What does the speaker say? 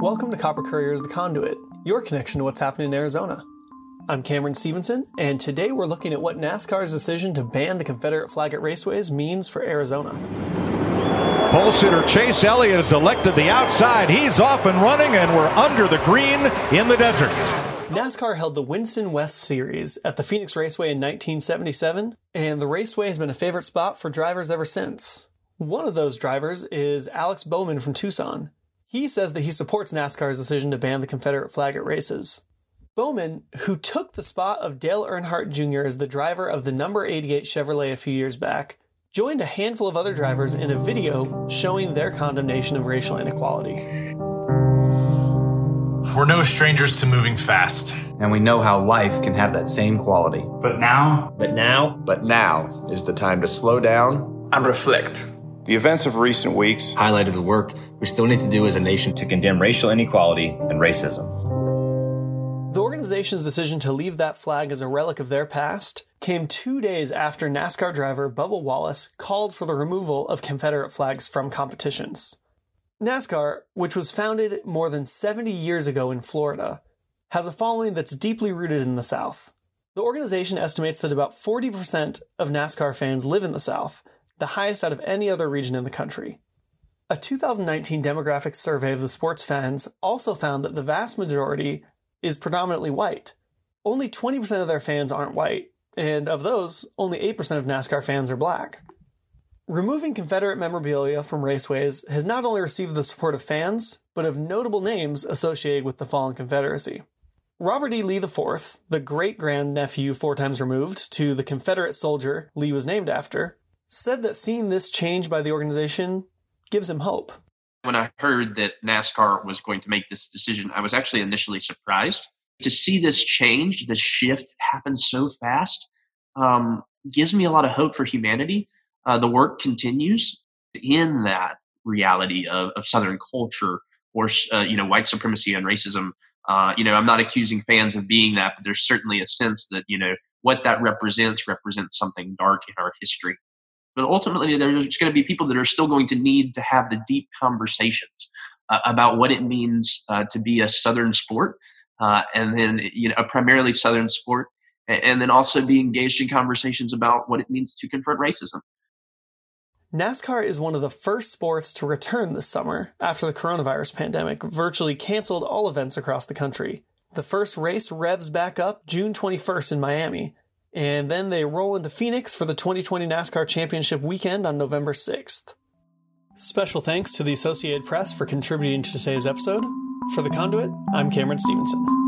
Welcome to Copper Courier's The Conduit, your connection to what's happening in Arizona. I'm Cameron Stevenson, and today we're looking at what NASCAR's decision to ban the Confederate flag at raceways means for Arizona. Pole sitter Chase Elliott is elected the outside. He's off and running, and we're under the green in the desert. NASCAR held the Winston West Series at the Phoenix Raceway in 1977, and the raceway has been a favorite spot for drivers ever since. One of those drivers is Alex Bowman from Tucson. He says that he supports NASCAR's decision to ban the Confederate flag at races. Bowman, who took the spot of Dale Earnhardt Jr. as the driver of the number 88 Chevrolet a few years back, joined a handful of other drivers in a video showing their condemnation of racial inequality. We're no strangers to moving fast. And we know how life can have that same quality. But now, But now, But now is the time to slow down and reflect. The events of recent weeks highlighted the work we still need to do as a nation to condemn racial inequality and racism. The organization's decision to leave that flag as a relic of their past came two days after NASCAR driver Bubba Wallace called for the removal of Confederate flags from competitions. NASCAR, which was founded more than 70 years ago in Florida, has a following that's deeply rooted in the South. The organization estimates that about 40% of NASCAR fans live in the South, the highest out of any other region in the country. A 2019 demographic survey of the sports fans also found that the vast majority is predominantly white. Only 20% of their fans aren't white, and of those, only 8% of NASCAR fans are black. Removing Confederate memorabilia from raceways has not only received the support of fans, but of notable names associated with the fallen Confederacy. Robert E. Lee IV, the great grandnephew four times removed to the Confederate soldier Lee was named after, said that seeing this change by the organization gives him hope. When I heard that NASCAR was going to make this decision, I was actually initially surprised. To see this change, this shift happen so fast, um, gives me a lot of hope for humanity. Uh, the work continues in that reality of, of Southern culture or uh, you know white supremacy and racism. Uh, you know, I'm not accusing fans of being that, but there's certainly a sense that you know what that represents represents something dark in our history. But ultimately, there's going to be people that are still going to need to have the deep conversations uh, about what it means uh, to be a Southern sport, uh, and then you know a primarily Southern sport, and, and then also be engaged in conversations about what it means to confront racism. NASCAR is one of the first sports to return this summer after the coronavirus pandemic virtually canceled all events across the country. The first race revs back up June 21st in Miami, and then they roll into Phoenix for the 2020 NASCAR Championship weekend on November 6th. Special thanks to the Associated Press for contributing to today's episode. For The Conduit, I'm Cameron Stevenson.